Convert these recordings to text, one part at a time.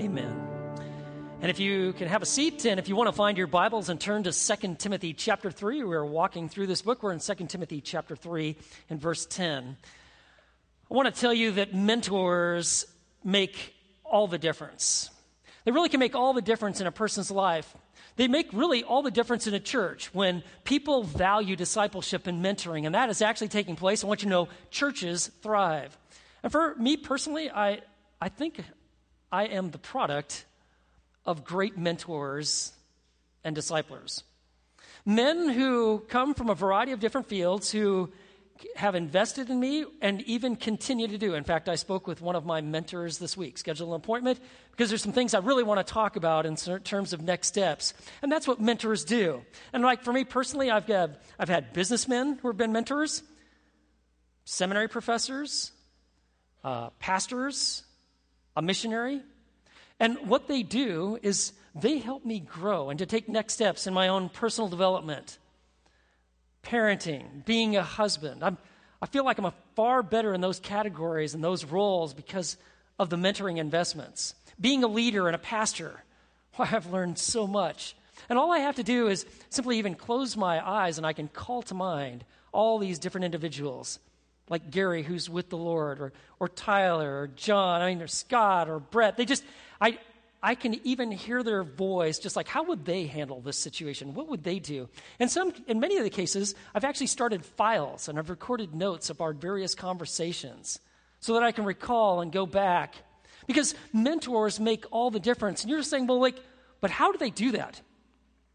Amen. And if you can have a seat and if you want to find your Bibles and turn to 2 Timothy chapter 3, we're walking through this book. We're in 2 Timothy chapter 3 and verse 10. I want to tell you that mentors make all the difference. They really can make all the difference in a person's life. They make really all the difference in a church when people value discipleship and mentoring, and that is actually taking place. I want you to know churches thrive. And for me personally, I, I think I am the product of great mentors and disciplers. Men who come from a variety of different fields who have invested in me and even continue to do. In fact, I spoke with one of my mentors this week, scheduled an appointment, because there's some things I really want to talk about in terms of next steps. And that's what mentors do. And like for me personally, I've, got, I've had businessmen who have been mentors, seminary professors, uh, pastors, a missionary. And what they do is they help me grow and to take next steps in my own personal development parenting, being a husband. I'm, I feel like I'm a far better in those categories and those roles because of the mentoring investments. Being a leader and a pastor, well, I've learned so much. And all I have to do is simply even close my eyes and I can call to mind all these different individuals, like Gary, who's with the Lord, or, or Tyler, or John, I mean, or Scott, or Brett. They just, I, I can even hear their voice, just like, how would they handle this situation? What would they do? And some, in many of the cases, I've actually started files and I've recorded notes of our various conversations so that I can recall and go back. Because mentors make all the difference. And you're saying, well, like, but how do they do that?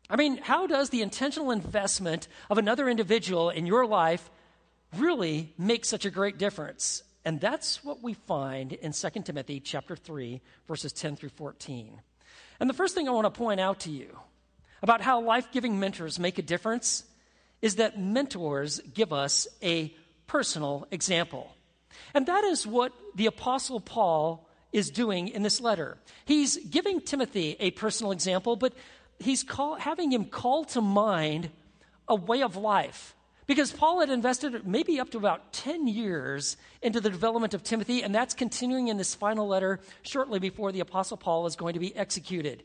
I mean, how does the intentional investment of another individual in your life really make such a great difference? And that's what we find in 2 Timothy chapter 3 verses 10 through 14. And the first thing I want to point out to you about how life-giving mentors make a difference is that mentors give us a personal example. And that is what the apostle Paul is doing in this letter. He's giving Timothy a personal example, but he's call, having him call to mind a way of life because Paul had invested maybe up to about 10 years into the development of Timothy, and that's continuing in this final letter shortly before the Apostle Paul is going to be executed.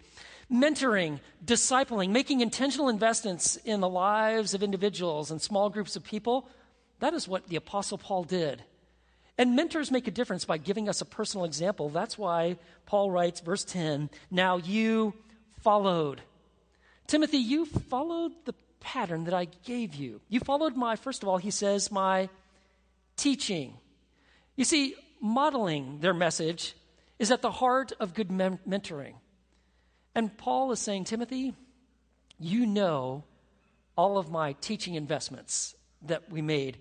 Mentoring, discipling, making intentional investments in the lives of individuals and small groups of people, that is what the Apostle Paul did. And mentors make a difference by giving us a personal example. That's why Paul writes, verse 10 Now you followed. Timothy, you followed the pattern that I gave you. You followed my, first of all, he says, my teaching. You see, modeling their message is at the heart of good mentoring. And Paul is saying, Timothy, you know all of my teaching investments that we made.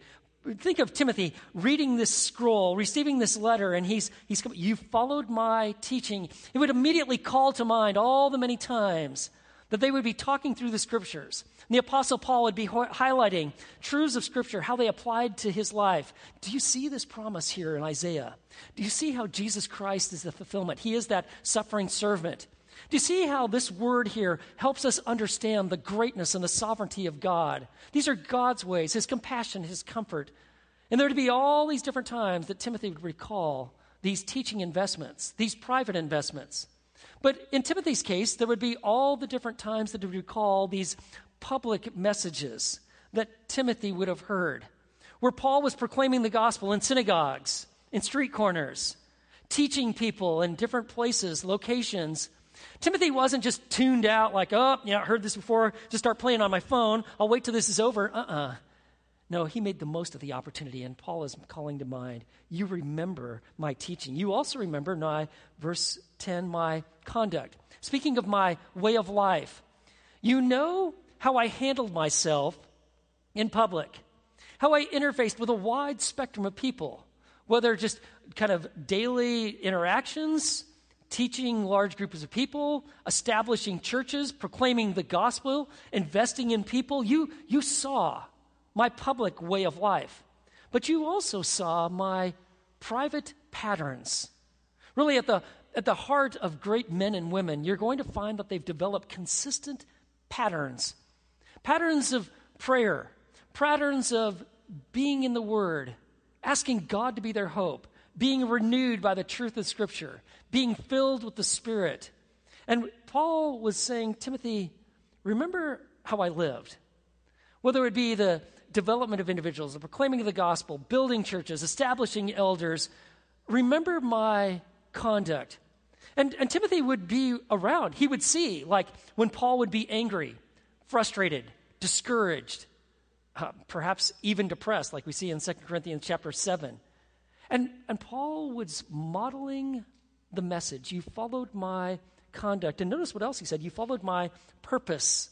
Think of Timothy reading this scroll, receiving this letter, and he's, he's you followed my teaching. It would immediately call to mind all the many times that they would be talking through the scriptures. And the Apostle Paul would be highlighting truths of Scripture, how they applied to his life. Do you see this promise here in Isaiah? Do you see how Jesus Christ is the fulfillment? He is that suffering servant. Do you see how this word here helps us understand the greatness and the sovereignty of God? These are God's ways, His compassion, His comfort. And there would be all these different times that Timothy would recall these teaching investments, these private investments. But in Timothy's case, there would be all the different times that he would recall these public messages that Timothy would have heard, where Paul was proclaiming the gospel in synagogues, in street corners, teaching people in different places, locations. Timothy wasn't just tuned out like, oh, yeah, I heard this before, just start playing on my phone. I'll wait till this is over. Uh uh-uh. uh no, he made the most of the opportunity, and Paul is calling to mind, you remember my teaching. You also remember my, verse 10, my conduct. Speaking of my way of life, you know how I handled myself in public, how I interfaced with a wide spectrum of people, whether just kind of daily interactions, teaching large groups of people, establishing churches, proclaiming the gospel, investing in people. You, you saw my public way of life, but you also saw my private patterns. Really, at the, at the heart of great men and women, you're going to find that they've developed consistent patterns patterns of prayer, patterns of being in the Word, asking God to be their hope, being renewed by the truth of Scripture, being filled with the Spirit. And Paul was saying, Timothy, remember how I lived. Whether it be the development of individuals, the proclaiming of the gospel, building churches, establishing elders, remember my conduct. And, and Timothy would be around. He would see, like, when Paul would be angry, frustrated, discouraged, uh, perhaps even depressed, like we see in 2 Corinthians chapter 7. And, and Paul was modeling the message. You followed my conduct. And notice what else he said. You followed my purpose.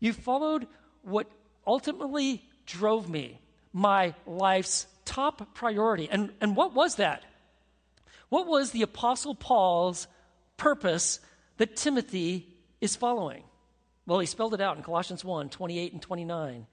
You followed what ultimately drove me, my life's top priority. And, and what was that? What was the Apostle Paul's purpose that Timothy is following? Well, he spelled it out in Colossians 1 28 and 29.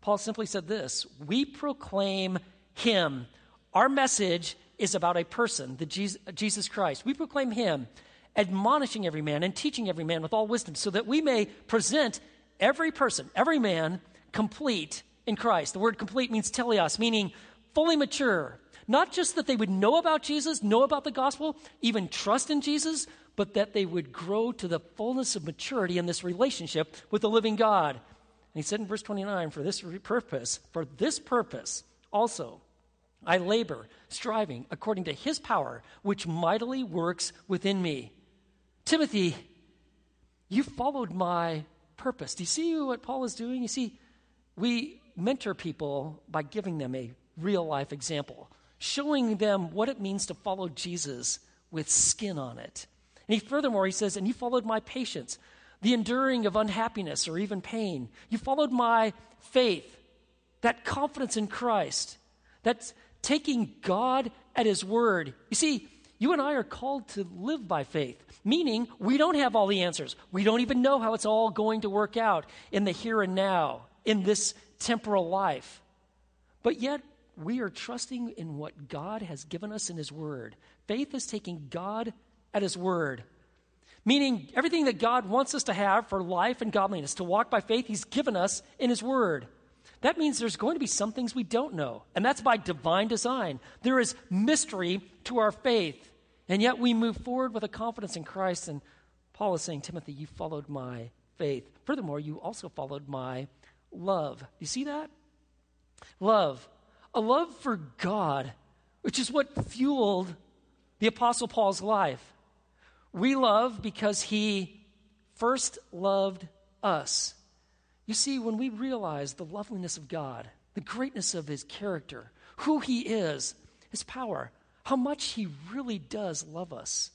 Paul simply said this We proclaim him. Our message is about a person, the Jesus, Jesus Christ. We proclaim him, admonishing every man and teaching every man with all wisdom, so that we may present every person, every man, complete in Christ. The word complete means teleos, meaning fully mature. Not just that they would know about Jesus, know about the gospel, even trust in Jesus, but that they would grow to the fullness of maturity in this relationship with the living God. And he said in verse 29, for this purpose, for this purpose also, I labor, striving according to his power, which mightily works within me. Timothy, you followed my purpose. Do you see what Paul is doing? You see, we mentor people by giving them a real life example, showing them what it means to follow Jesus with skin on it. And he furthermore, he says, and you followed my patience, the enduring of unhappiness or even pain. You followed my faith, that confidence in Christ, that's taking God at his word. You see, you and I are called to live by faith, meaning we don't have all the answers. We don't even know how it's all going to work out in the here and now, in this temporal life. But yet, we are trusting in what God has given us in His Word. Faith is taking God at His Word, meaning everything that God wants us to have for life and godliness, to walk by faith, He's given us in His Word. That means there's going to be some things we don't know, and that's by divine design. There is mystery to our faith, and yet we move forward with a confidence in Christ. And Paul is saying, Timothy, you followed my faith. Furthermore, you also followed my love. You see that? Love. A love for God, which is what fueled the Apostle Paul's life. We love because he first loved us. You see, when we realize the loveliness of God, the greatness of his character, who he is, his power, how much he really does love us,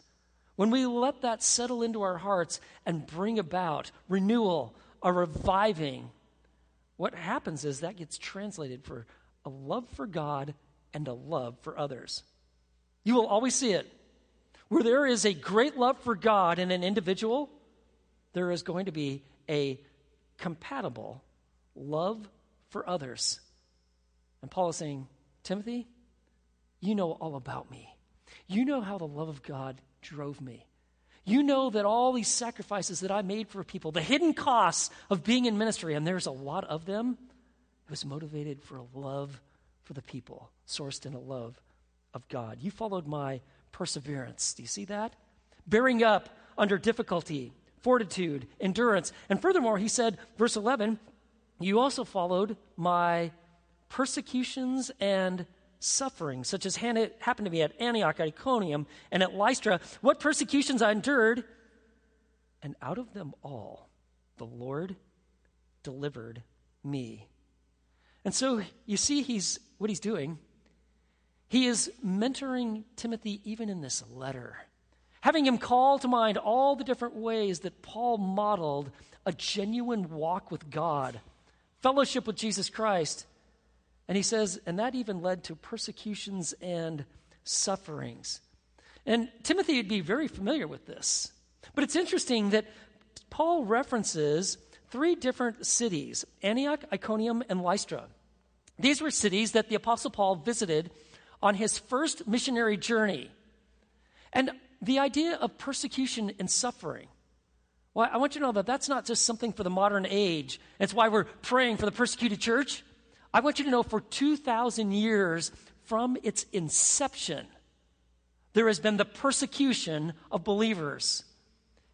when we let that settle into our hearts and bring about renewal, a reviving, what happens is that gets translated for a love for God and a love for others. You will always see it. Where there is a great love for God in an individual, there is going to be a compatible love for others. And Paul is saying, Timothy, you know all about me. You know how the love of God drove me. You know that all these sacrifices that I made for people, the hidden costs of being in ministry, and there's a lot of them, it was motivated for a love for the people, sourced in a love of God. You followed my perseverance. Do you see that? Bearing up under difficulty, fortitude, endurance. And furthermore, he said, verse 11, you also followed my persecutions and suffering, such as happened to me at Antioch, Iconium, and at Lystra, what persecutions I endured. And out of them all, the Lord delivered me. And so you see, he's what he's doing. He is mentoring Timothy even in this letter, having him call to mind all the different ways that Paul modeled a genuine walk with God, fellowship with Jesus Christ, and he says, and that even led to persecutions and sufferings. And Timothy would be very familiar with this. But it's interesting that Paul references three different cities Antioch, Iconium, and Lystra. These were cities that the Apostle Paul visited on his first missionary journey. And the idea of persecution and suffering. Well, I want you to know that that's not just something for the modern age. It's why we're praying for the persecuted church. I want you to know for 2,000 years from its inception, there has been the persecution of believers.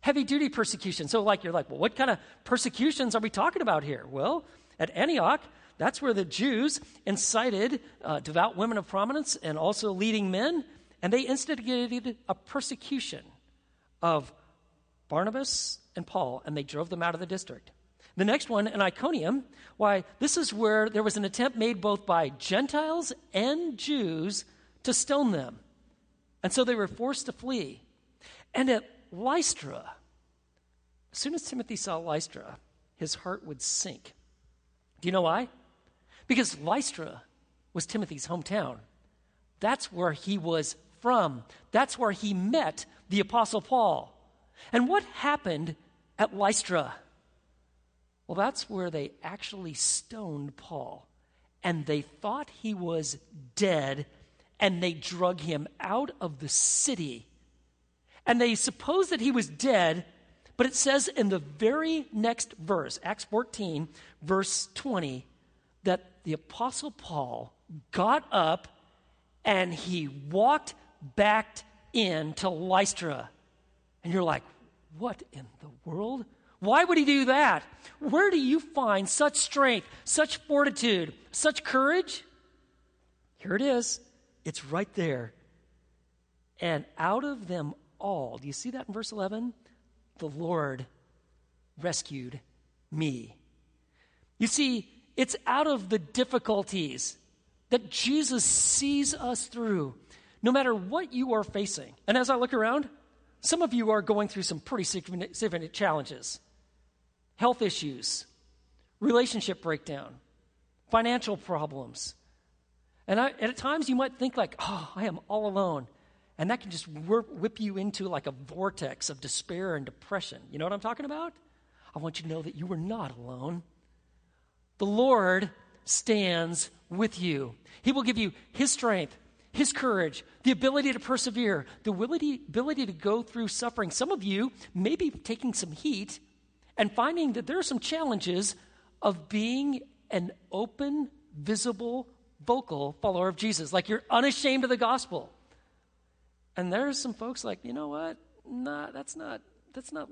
Heavy duty persecution. So, like, you're like, well, what kind of persecutions are we talking about here? Well, at Antioch, that's where the Jews incited uh, devout women of prominence and also leading men, and they instigated a persecution of Barnabas and Paul, and they drove them out of the district. The next one, in Iconium, why, this is where there was an attempt made both by Gentiles and Jews to stone them. And so they were forced to flee. And at Lystra, as soon as Timothy saw Lystra, his heart would sink. Do you know why? Because Lystra was Timothy's hometown. That's where he was from. That's where he met the Apostle Paul. And what happened at Lystra? Well, that's where they actually stoned Paul. And they thought he was dead, and they drug him out of the city. And they supposed that he was dead, but it says in the very next verse, Acts 14, verse 20, that the Apostle Paul got up and he walked back into Lystra. And you're like, what in the world? Why would he do that? Where do you find such strength, such fortitude, such courage? Here it is. It's right there. And out of them all, do you see that in verse 11? The Lord rescued me. You see, it's out of the difficulties that Jesus sees us through, no matter what you are facing. And as I look around, some of you are going through some pretty significant challenges health issues, relationship breakdown, financial problems. And, I, and at times you might think, like, oh, I am all alone. And that can just whip you into like a vortex of despair and depression. You know what I'm talking about? I want you to know that you are not alone. The Lord stands with you. He will give you His strength, His courage, the ability to persevere, the ability, to go through suffering. Some of you may be taking some heat and finding that there are some challenges of being an open, visible, vocal follower of Jesus. Like you're unashamed of the gospel. And there's some folks like, you know what? Nah, that's not that's not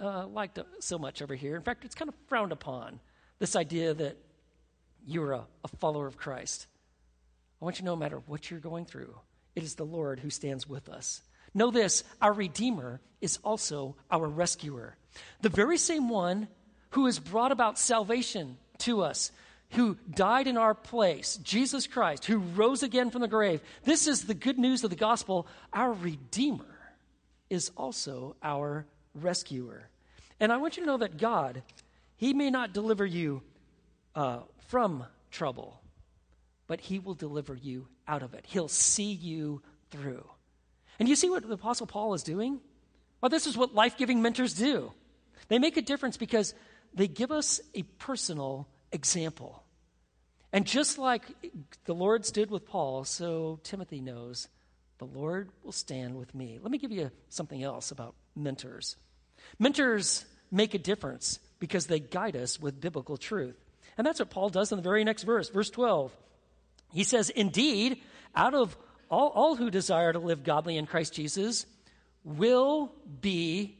uh, liked so much over here. In fact, it's kind of frowned upon. This idea that you're a, a follower of Christ. I want you to know, no matter what you're going through, it is the Lord who stands with us. Know this our Redeemer is also our rescuer. The very same one who has brought about salvation to us, who died in our place, Jesus Christ, who rose again from the grave. This is the good news of the gospel. Our Redeemer is also our rescuer. And I want you to know that God, He may not deliver you uh, from trouble, but He will deliver you out of it. He'll see you through. And you see what the Apostle Paul is doing? Well, this is what life giving mentors do. They make a difference because they give us a personal example. And just like the Lord stood with Paul, so Timothy knows the Lord will stand with me. Let me give you something else about mentors. Mentors make a difference because they guide us with biblical truth. And that's what Paul does in the very next verse, verse 12. He says, Indeed, out of all, all who desire to live godly in Christ Jesus will be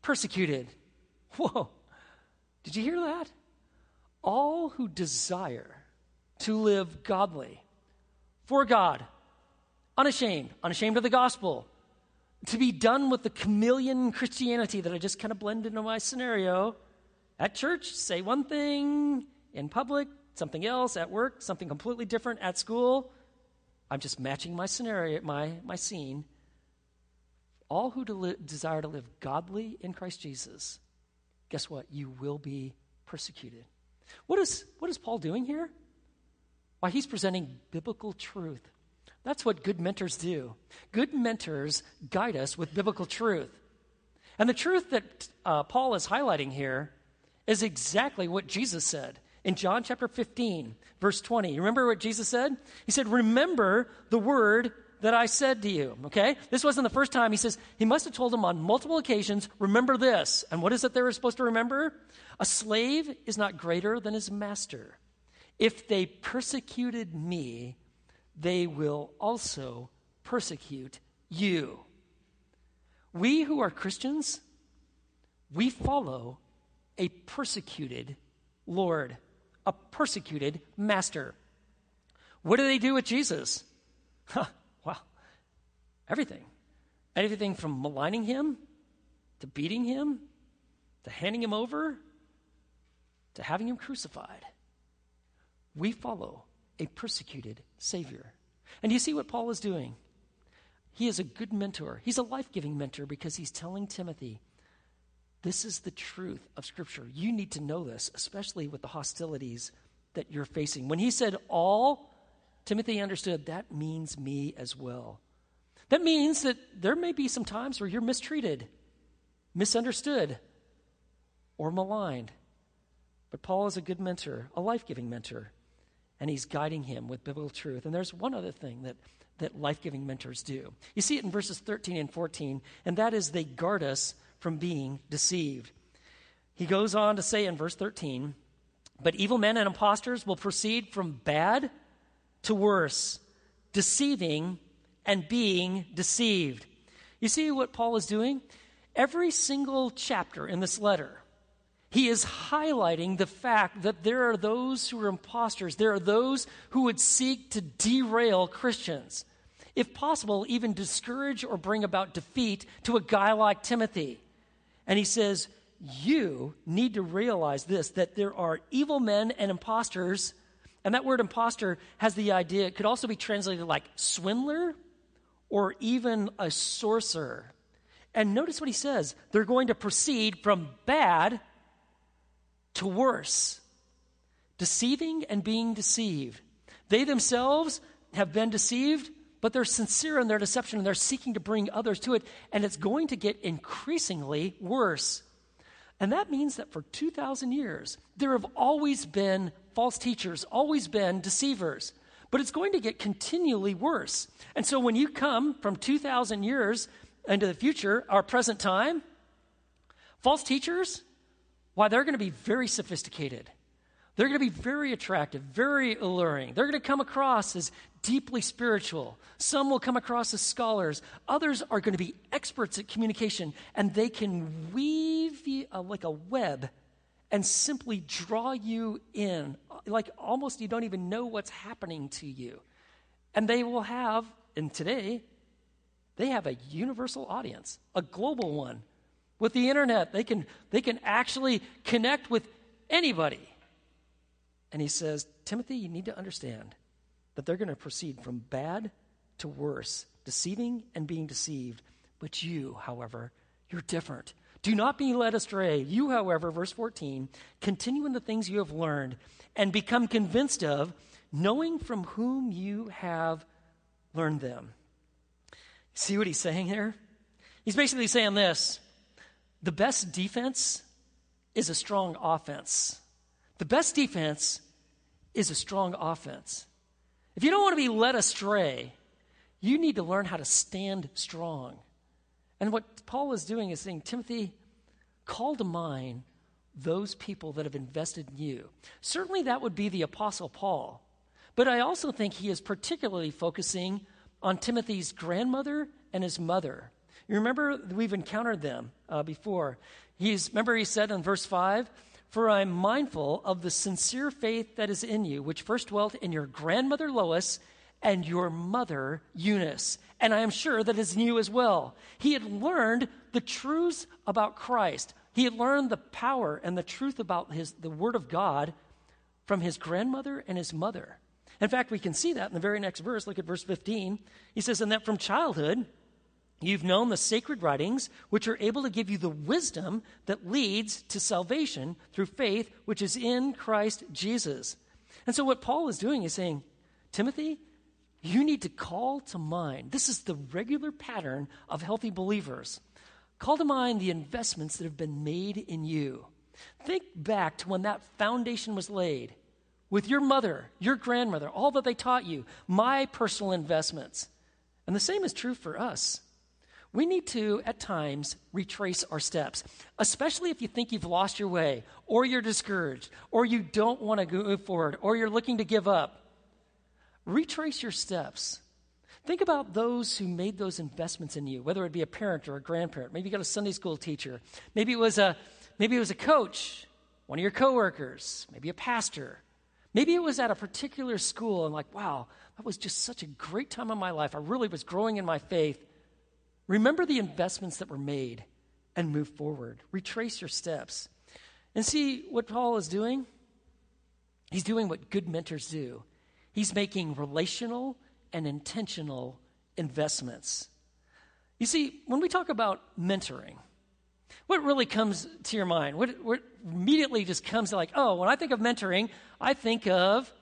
persecuted. Whoa. Did you hear that? All who desire to live godly for God, unashamed, unashamed of the gospel, to be done with the chameleon Christianity that I just kind of blend into my scenario. At church, say one thing, in public, something else, at work, something completely different, at school. I'm just matching my scenario, my, my scene. All who de- desire to live godly in Christ Jesus guess what? You will be persecuted. What is, what is Paul doing here? Why, he's presenting biblical truth. That's what good mentors do. Good mentors guide us with biblical truth. And the truth that uh, Paul is highlighting here is exactly what Jesus said in John chapter 15, verse 20. You remember what Jesus said? He said, Remember the word that I said to you. Okay? This wasn't the first time. He says, he must have told them on multiple occasions, remember this. And what is it they were supposed to remember? A slave is not greater than his master. If they persecuted me, they will also persecute you. We who are Christians, we follow a persecuted Lord, a persecuted master. What do they do with Jesus? Huh, well, everything. Everything from maligning him to beating him to handing him over to having him crucified. We follow a persecuted Savior. And you see what Paul is doing? He is a good mentor. He's a life giving mentor because he's telling Timothy, this is the truth of Scripture. You need to know this, especially with the hostilities that you're facing. When he said all, Timothy understood that means me as well. That means that there may be some times where you're mistreated, misunderstood, or maligned. But Paul is a good mentor, a life giving mentor, and he's guiding him with biblical truth. And there's one other thing that, that life giving mentors do. You see it in verses 13 and 14, and that is they guard us from being deceived. He goes on to say in verse 13, But evil men and impostors will proceed from bad to worse, deceiving and being deceived. You see what Paul is doing? Every single chapter in this letter, he is highlighting the fact that there are those who are imposters. There are those who would seek to derail Christians. If possible, even discourage or bring about defeat to a guy like Timothy. And he says, You need to realize this that there are evil men and imposters. And that word impostor has the idea, it could also be translated like swindler or even a sorcerer. And notice what he says they're going to proceed from bad to worse, deceiving and being deceived. They themselves have been deceived, but they're sincere in their deception and they're seeking to bring others to it, and it's going to get increasingly worse. And that means that for 2,000 years, there have always been false teachers, always been deceivers, but it's going to get continually worse. And so when you come from 2,000 years into the future, our present time, false teachers, why, they're going to be very sophisticated. They're going to be very attractive, very alluring. They're going to come across as deeply spiritual. Some will come across as scholars. Others are going to be experts at communication, and they can weave you, uh, like a web and simply draw you in, like almost you don't even know what's happening to you. And they will have, and today, they have a universal audience, a global one. With the internet, they can, they can actually connect with anybody. And he says, Timothy, you need to understand that they're going to proceed from bad to worse, deceiving and being deceived. But you, however, you're different. Do not be led astray. You, however, verse 14, continue in the things you have learned and become convinced of, knowing from whom you have learned them. See what he's saying here? He's basically saying this the best defense is a strong offense. The best defense is a strong offense. If you don't want to be led astray, you need to learn how to stand strong. And what Paul is doing is saying, Timothy, call to mind those people that have invested in you. Certainly that would be the Apostle Paul. But I also think he is particularly focusing on Timothy's grandmother and his mother. You remember we've encountered them uh, before. He's remember he said in verse five, "For I'm mindful of the sincere faith that is in you, which first dwelt in your grandmother Lois and your mother Eunice, and I am sure that is in you as well." He had learned the truths about Christ. He had learned the power and the truth about his the Word of God from his grandmother and his mother. In fact, we can see that in the very next verse. Look at verse 15. He says, And that from childhood You've known the sacred writings, which are able to give you the wisdom that leads to salvation through faith, which is in Christ Jesus. And so, what Paul is doing is saying, Timothy, you need to call to mind. This is the regular pattern of healthy believers. Call to mind the investments that have been made in you. Think back to when that foundation was laid with your mother, your grandmother, all that they taught you, my personal investments. And the same is true for us we need to, at times, retrace our steps, especially if you think you've lost your way, or you're discouraged, or you don't want to move forward, or you're looking to give up. Retrace your steps. Think about those who made those investments in you, whether it be a parent or a grandparent. Maybe you got a Sunday school teacher. Maybe it was a, maybe it was a coach, one of your coworkers, maybe a pastor. Maybe it was at a particular school and like, wow, that was just such a great time of my life. I really was growing in my faith. Remember the investments that were made and move forward. Retrace your steps. And see what Paul is doing? He's doing what good mentors do. He's making relational and intentional investments. You see, when we talk about mentoring, what really comes to your mind? What, what immediately just comes like, oh, when I think of mentoring, I think of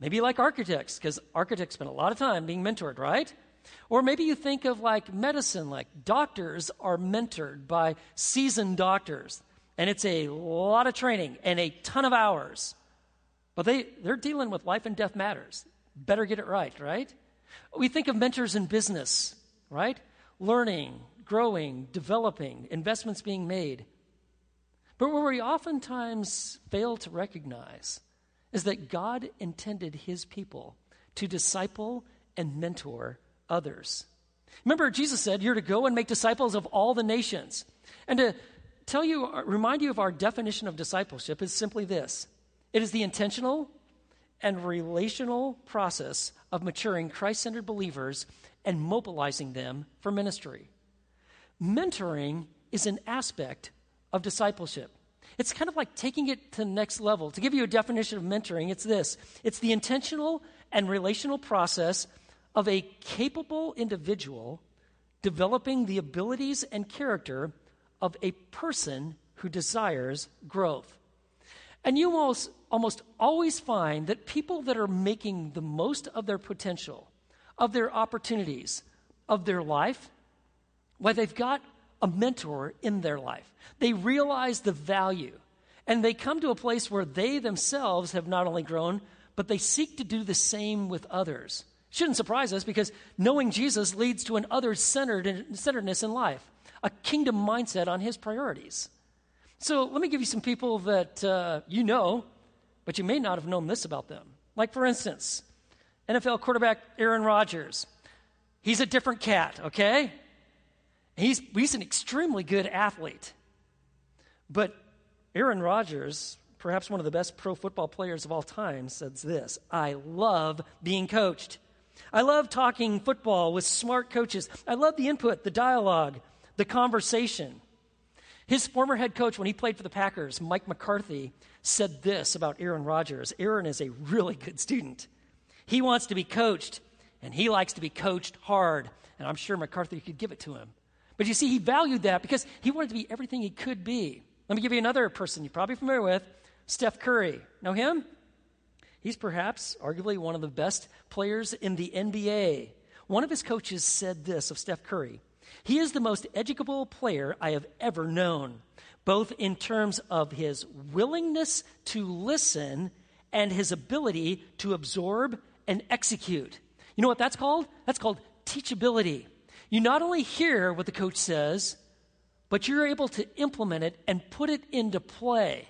maybe like architects, because architects spend a lot of time being mentored, right? Or maybe you think of like medicine, like doctors are mentored by seasoned doctors, and it's a lot of training and a ton of hours. But they, they're dealing with life and death matters. Better get it right, right? We think of mentors in business, right? Learning, growing, developing, investments being made. But what we oftentimes fail to recognize is that God intended his people to disciple and mentor others. Remember, Jesus said, You're to go and make disciples of all the nations. And to tell you, uh, remind you of our definition of discipleship is simply this it is the intentional and relational process of maturing Christ centered believers and mobilizing them for ministry. Mentoring is an aspect of discipleship. It's kind of like taking it to the next level. To give you a definition of mentoring, it's this it's the intentional and relational process of a capable individual developing the abilities and character of a person who desires growth. And you almost, almost always find that people that are making the most of their potential, of their opportunities, of their life, why they've got a mentor in their life. They realize the value and they come to a place where they themselves have not only grown, but they seek to do the same with others. Shouldn't surprise us because knowing Jesus leads to an other centeredness in life, a kingdom mindset on his priorities. So let me give you some people that uh, you know, but you may not have known this about them. Like, for instance, NFL quarterback Aaron Rodgers. He's a different cat, okay? He's, he's an extremely good athlete. But Aaron Rodgers, perhaps one of the best pro football players of all time, says this I love being coached. I love talking football with smart coaches. I love the input, the dialogue, the conversation. His former head coach, when he played for the Packers, Mike McCarthy, said this about Aaron Rodgers Aaron is a really good student. He wants to be coached, and he likes to be coached hard. And I'm sure McCarthy could give it to him. But you see, he valued that because he wanted to be everything he could be. Let me give you another person you're probably familiar with Steph Curry. Know him? He's perhaps arguably one of the best players in the NBA. One of his coaches said this of Steph Curry he is the most educable player I have ever known, both in terms of his willingness to listen and his ability to absorb and execute. You know what that's called? That's called teachability. You not only hear what the coach says, but you're able to implement it and put it into play.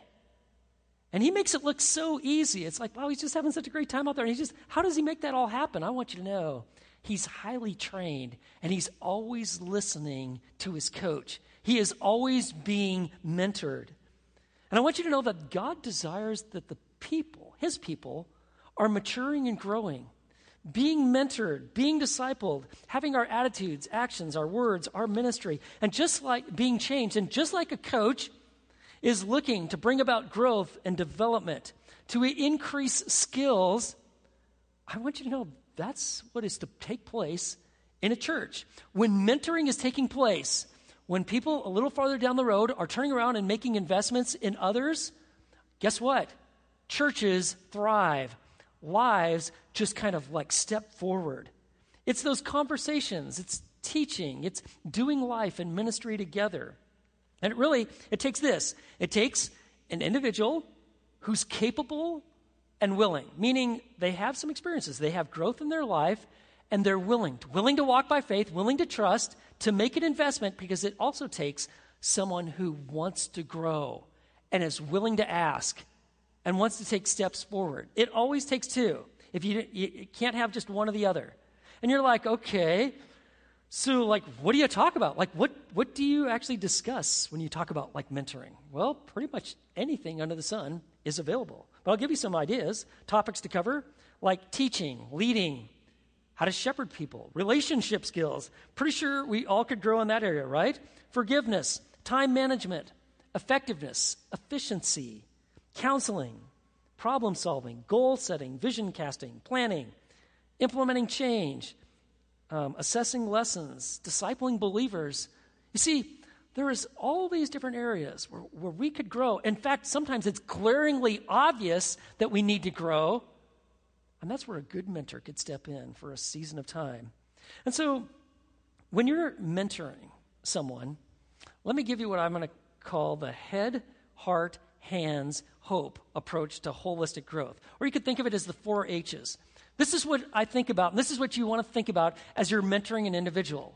And he makes it look so easy. It's like, wow, he's just having such a great time out there. And he just, how does he make that all happen? I want you to know he's highly trained and he's always listening to his coach. He is always being mentored. And I want you to know that God desires that the people, his people, are maturing and growing, being mentored, being discipled, having our attitudes, actions, our words, our ministry, and just like being changed. And just like a coach is looking to bring about growth and development, to increase skills, I want you to know that's what is to take place in a church. When mentoring is taking place, when people a little farther down the road are turning around and making investments in others, guess what? Churches thrive. Lives just kind of like step forward. It's those conversations, it's teaching, it's doing life and ministry together. And it really it takes this. It takes an individual who's capable and willing, meaning they have some experiences, they have growth in their life, and they're willing, willing to walk by faith, willing to trust, to make an investment because it also takes someone who wants to grow and is willing to ask and wants to take steps forward. It always takes two. If you, you can't have just one or the other. And you're like, okay, so like, what do you talk about? Like, what, what do you actually discuss when you talk about like mentoring? Well, pretty much anything under the sun is available. But I'll give you some ideas, topics to cover, like teaching, leading, how to shepherd people, relationship skills. Pretty sure we all could grow in that area, right? Forgiveness, time management, effectiveness, efficiency, counseling, problem solving, goal setting, vision casting, planning, implementing change, um, assessing lessons, discipling believers. You see, there is all these different areas where, where we could grow. In fact, sometimes it's glaringly obvious that we need to grow. And that's where a good mentor could step in for a season of time. And so, when you're mentoring someone, let me give you what I'm going to call the head, heart, hands, hope approach to holistic growth. Or you could think of it as the four H's. This is what I think about, and this is what you want to think about as you're mentoring an individual.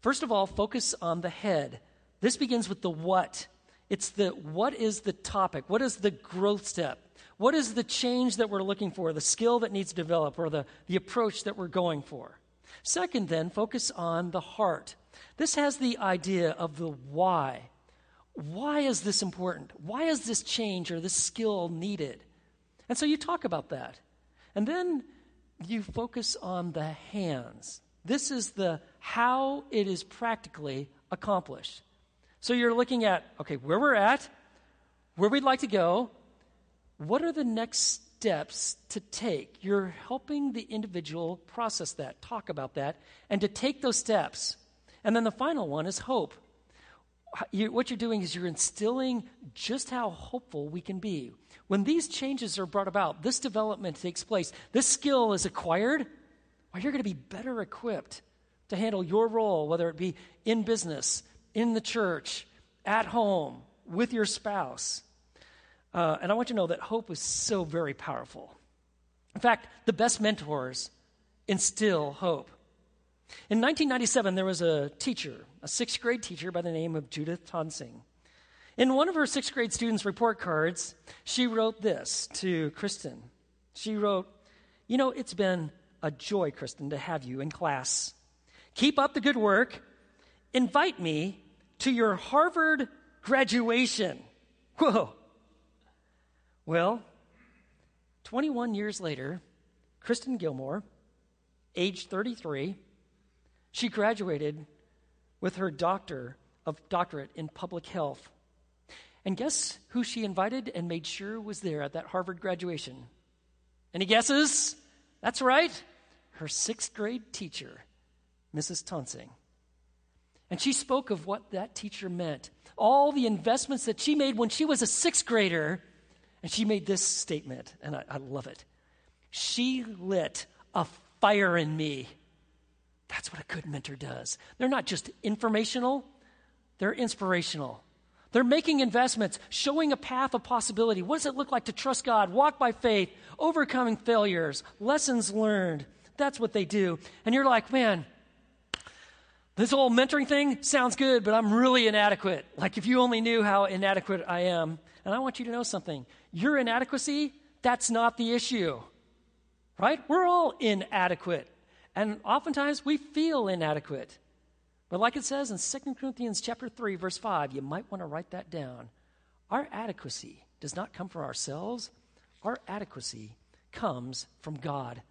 First of all, focus on the head. This begins with the what. It's the what is the topic? What is the growth step? What is the change that we're looking for, the skill that needs to develop, or the, the approach that we're going for? Second, then, focus on the heart. This has the idea of the why. Why is this important? Why is this change or this skill needed? And so you talk about that. And then you focus on the hands. This is the how it is practically accomplished. So you're looking at, okay, where we're at, where we'd like to go, what are the next steps to take? You're helping the individual process that, talk about that, and to take those steps. And then the final one is hope. You, what you're doing is you're instilling just how hopeful we can be. When these changes are brought about, this development takes place, this skill is acquired, well, you're going to be better equipped to handle your role, whether it be in business, in the church, at home, with your spouse. Uh, and I want you to know that hope is so very powerful. In fact, the best mentors instill hope. In 1997, there was a teacher, a sixth grade teacher by the name of Judith Tonsing. In one of her sixth grade students' report cards, she wrote this to Kristen. She wrote, You know, it's been a joy, Kristen, to have you in class. Keep up the good work invite me to your Harvard graduation. Whoa. Well, 21 years later, Kristen Gilmore, age 33, she graduated with her doctor of doctorate in public health. And guess who she invited and made sure was there at that Harvard graduation? Any guesses? That's right, her sixth grade teacher, Mrs. Tonsing. And she spoke of what that teacher meant, all the investments that she made when she was a sixth grader. And she made this statement, and I, I love it. She lit a fire in me. That's what a good mentor does. They're not just informational, they're inspirational. They're making investments, showing a path of possibility. What does it look like to trust God, walk by faith, overcoming failures, lessons learned? That's what they do. And you're like, man, this whole mentoring thing sounds good, but I'm really inadequate. Like, if you only knew how inadequate I am. And I want you to know something your inadequacy, that's not the issue, right? We're all inadequate. And oftentimes we feel inadequate. But like it says in 2 Corinthians chapter 3 verse 5, you might want to write that down. Our adequacy does not come from ourselves. Our adequacy comes from God.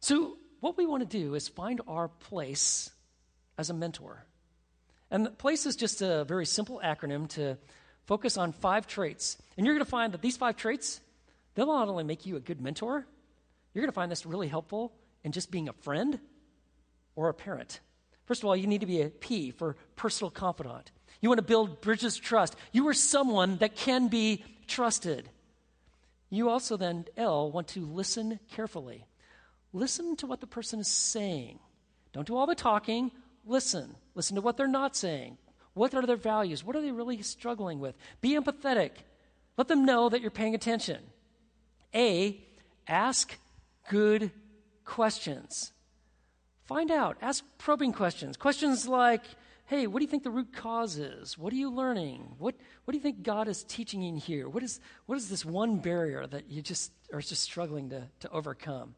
So what we want to do is find our place as a mentor. And PLACE is just a very simple acronym to focus on five traits. And you're going to find that these five traits, they'll not only make you a good mentor, you're going to find this really helpful in just being a friend or a parent. First of all, you need to be a P for personal confidant. You want to build bridges of trust. You are someone that can be trusted. You also then, L, want to listen carefully. Listen to what the person is saying. Don't do all the talking, listen. Listen to what they're not saying. What are their values? What are they really struggling with? Be empathetic. Let them know that you're paying attention. A, ask good questions. Find out. Ask probing questions. Questions like, hey, what do you think the root cause is? What are you learning? What, what do you think God is teaching in here? What is, what is this one barrier that you just are just struggling to, to overcome?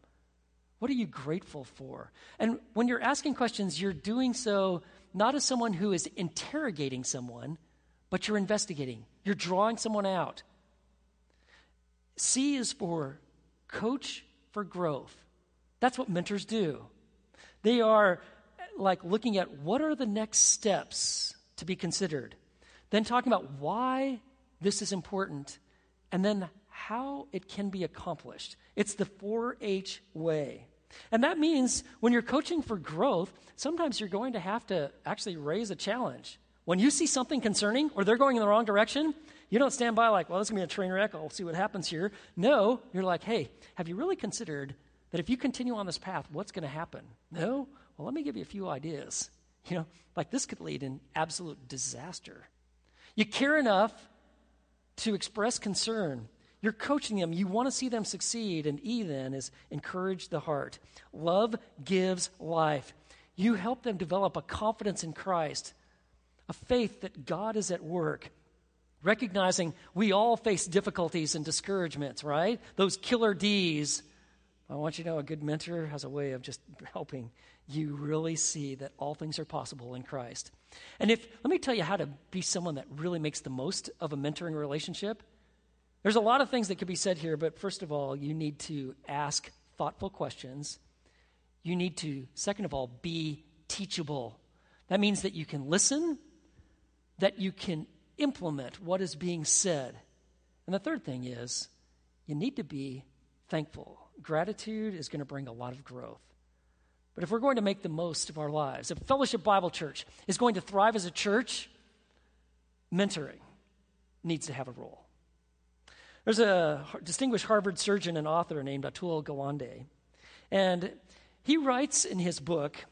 What are you grateful for? And when you're asking questions, you're doing so not as someone who is interrogating someone, but you're investigating. You're drawing someone out. C is for coach for growth. That's what mentors do. They are like looking at what are the next steps to be considered, then talking about why this is important, and then how it can be accomplished. It's the 4 H way. And that means when you're coaching for growth, sometimes you're going to have to actually raise a challenge. When you see something concerning or they're going in the wrong direction, you don't stand by like, well, this is going to be a train wreck. I'll see what happens here. No, you're like, hey, have you really considered that if you continue on this path, what's going to happen? No? Well, let me give you a few ideas. You know, like this could lead in absolute disaster. You care enough to express concern you're coaching them. You want to see them succeed. And E then is encourage the heart. Love gives life. You help them develop a confidence in Christ, a faith that God is at work. Recognizing we all face difficulties and discouragements, right? Those killer D's. I want you to know a good mentor has a way of just helping you really see that all things are possible in Christ. And if, let me tell you how to be someone that really makes the most of a mentoring relationship. There's a lot of things that could be said here, but first of all, you need to ask thoughtful questions. You need to, second of all, be teachable. That means that you can listen, that you can implement what is being said. And the third thing is, you need to be thankful. Gratitude is going to bring a lot of growth. But if we're going to make the most of our lives, if Fellowship Bible Church is going to thrive as a church, mentoring needs to have a role. There's a distinguished Harvard surgeon and author named Atul Gawande. And he writes in his book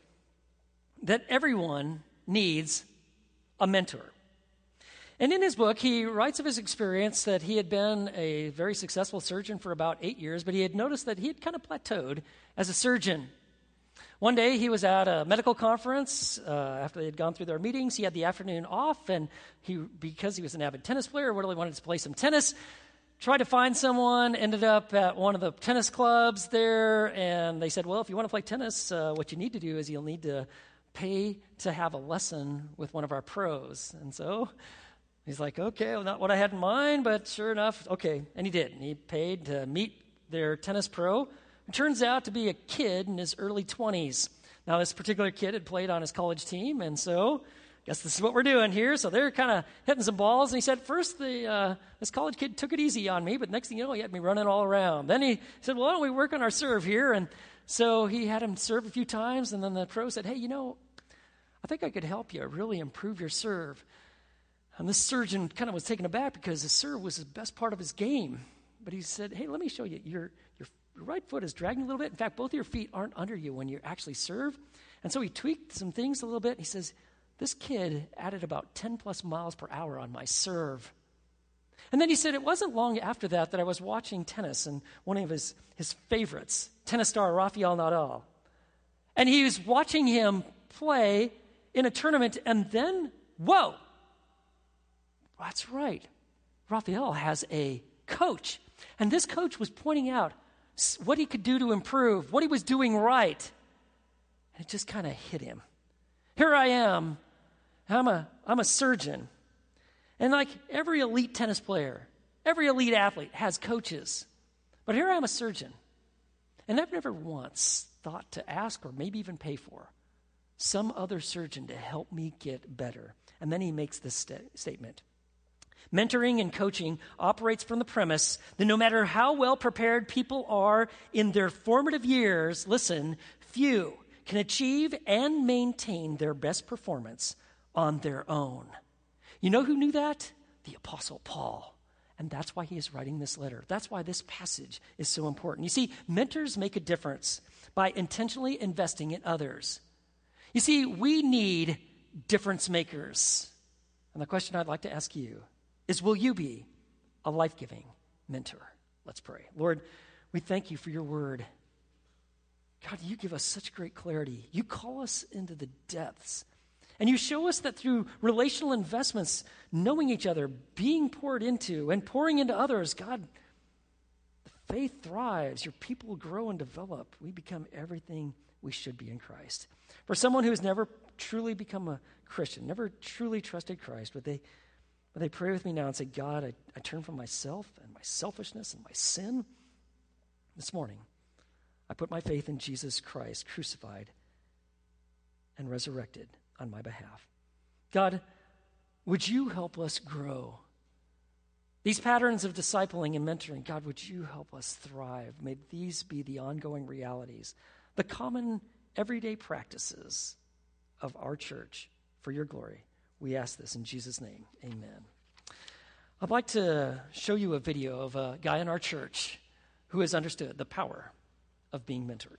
that everyone needs a mentor. And in his book, he writes of his experience that he had been a very successful surgeon for about eight years, but he had noticed that he had kind of plateaued as a surgeon. One day he was at a medical conference uh, after they had gone through their meetings. He had the afternoon off, and he, because he was an avid tennis player, really wanted to play some tennis tried to find someone, ended up at one of the tennis clubs there, and they said, Well, if you want to play tennis, uh, what you need to do is you'll need to pay to have a lesson with one of our pros. And so he's like, Okay, well, not what I had in mind, but sure enough, okay. And he did. And he paid to meet their tennis pro. It turns out to be a kid in his early 20s. Now, this particular kid had played on his college team, and so I guess this is what we're doing here. So they're kind of hitting some balls. And he said, first, the, uh, this college kid took it easy on me, but next thing you know, he had me running all around. Then he said, well, why don't we work on our serve here? And so he had him serve a few times. And then the pro said, hey, you know, I think I could help you really improve your serve. And this surgeon kind of was taken aback because his serve was the best part of his game. But he said, hey, let me show you. Your, your, your right foot is dragging a little bit. In fact, both of your feet aren't under you when you actually serve. And so he tweaked some things a little bit. He says, this kid added about 10 plus miles per hour on my serve. And then he said it wasn't long after that that I was watching tennis and one of his, his favorites, tennis star Rafael Nadal. And he was watching him play in a tournament, and then, whoa, that's right. Rafael has a coach. And this coach was pointing out what he could do to improve, what he was doing right. And it just kind of hit him. Here I am I'm a, I'm a surgeon. And like every elite tennis player, every elite athlete has coaches. But here I'm a surgeon. And I've never once thought to ask or maybe even pay for some other surgeon to help me get better. And then he makes this st- statement Mentoring and coaching operates from the premise that no matter how well prepared people are in their formative years, listen, few can achieve and maintain their best performance on their own. You know who knew that? The Apostle Paul. And that's why he is writing this letter. That's why this passage is so important. You see, mentors make a difference by intentionally investing in others. You see, we need difference makers. And the question I'd like to ask you is Will you be a life giving mentor? Let's pray. Lord, we thank you for your word. God, you give us such great clarity. You call us into the depths and you show us that through relational investments, knowing each other, being poured into, and pouring into others, God, the faith thrives, your people grow and develop. We become everything we should be in Christ. For someone who has never truly become a Christian, never truly trusted Christ, but they, but they pray with me now and say, God, I, I turn from myself and my selfishness and my sin. This morning, I put my faith in Jesus Christ, crucified and resurrected on my behalf. God, would you help us grow? These patterns of discipling and mentoring, God, would you help us thrive? May these be the ongoing realities, the common everyday practices of our church for your glory. We ask this in Jesus' name. Amen. I'd like to show you a video of a guy in our church who has understood the power of being mentored.